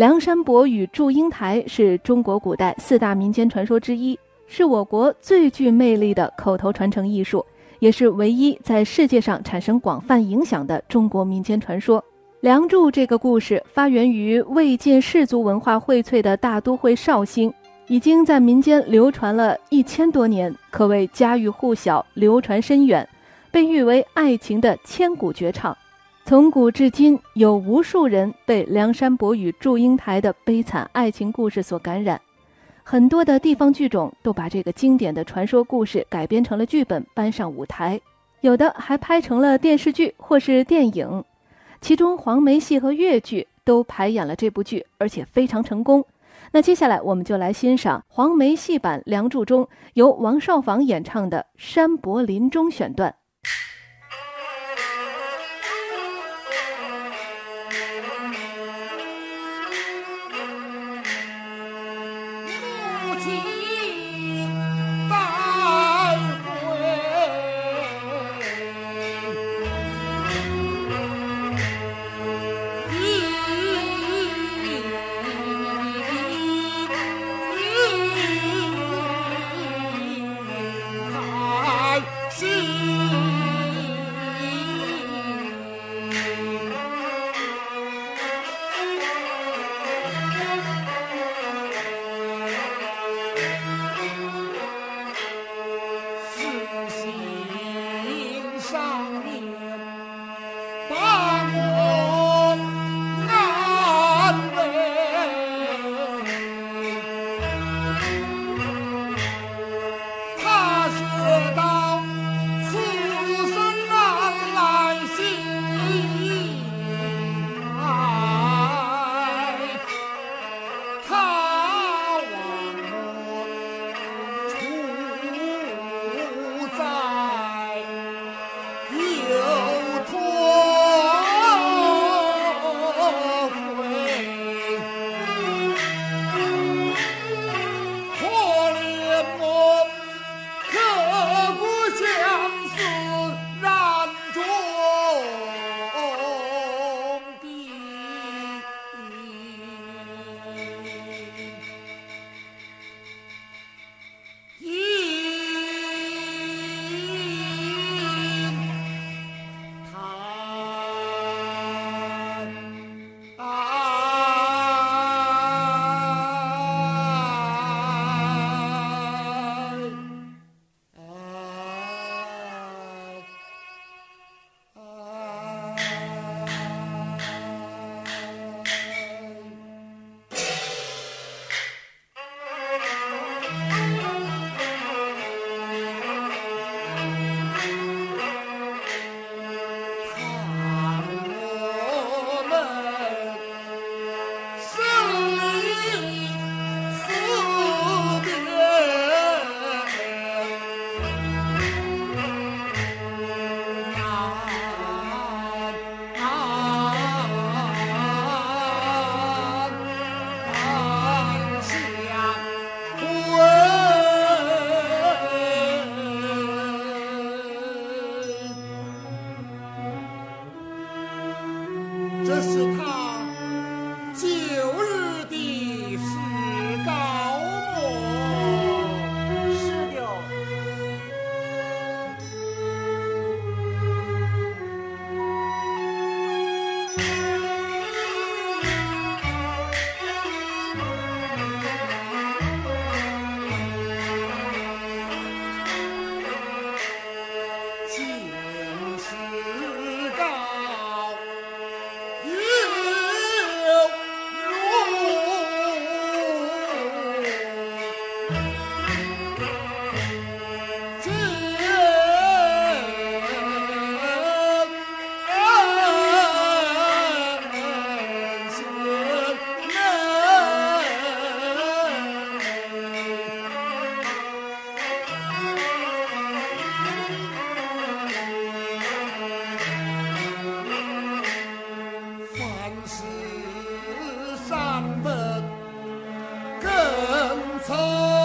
梁山伯与祝英台是中国古代四大民间传说之一，是我国最具魅力的口头传承艺术，也是唯一在世界上产生广泛影响的中国民间传说。梁祝这个故事发源于魏晋士族文化荟萃的大都会绍兴，已经在民间流传了一千多年，可谓家喻户晓、流传深远，被誉为爱情的千古绝唱。从古至今，有无数人被梁山伯与祝英台的悲惨爱情故事所感染，很多的地方剧种都把这个经典的传说故事改编成了剧本，搬上舞台，有的还拍成了电视剧或是电影。其中黄梅戏和越剧都排演了这部剧，而且非常成功。那接下来我们就来欣赏黄梅戏版《梁祝》中由王少舫演唱的《山伯临终》选段。reality. Bye. 这是他。心中之望，见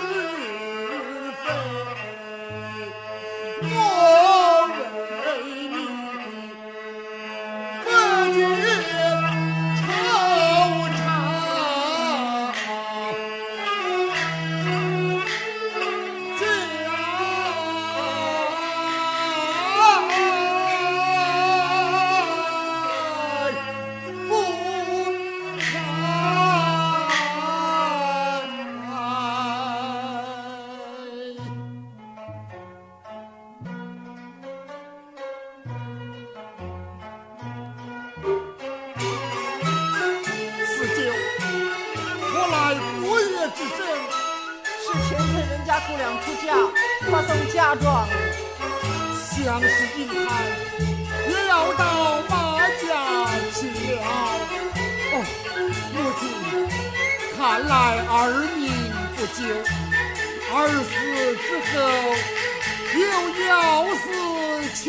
是非。我是前天人家姑娘出嫁，她送嫁妆，相思病害，要到马家去了。哦，母亲，看来儿命不久，儿死之后又要死去。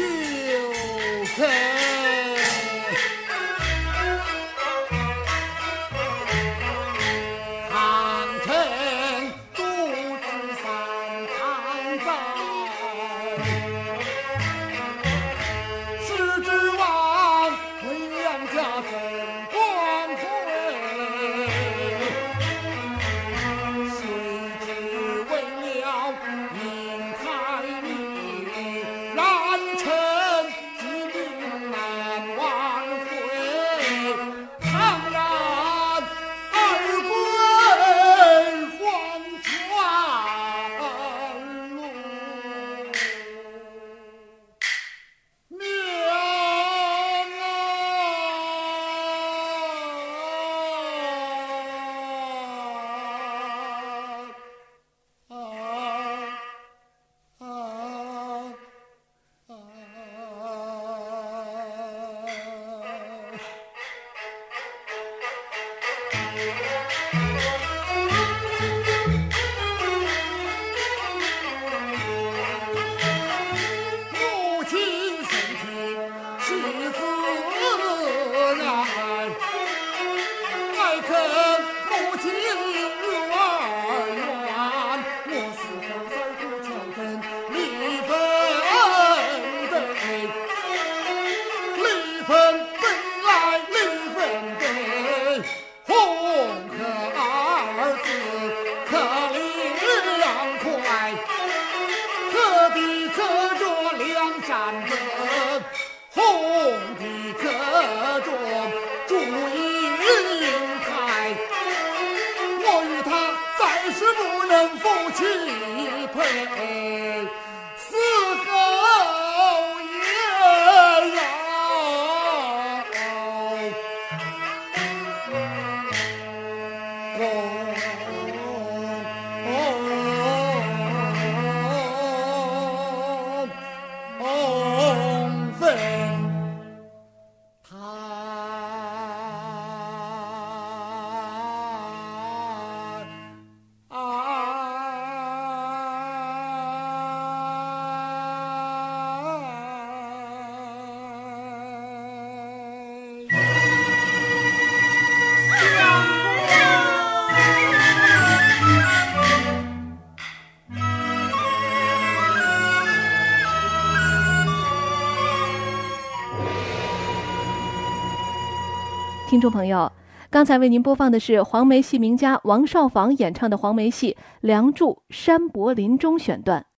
Hey. 听众朋友，刚才为您播放的是黄梅戏名家王少舫演唱的黄梅戏《梁祝·山伯临终》选段。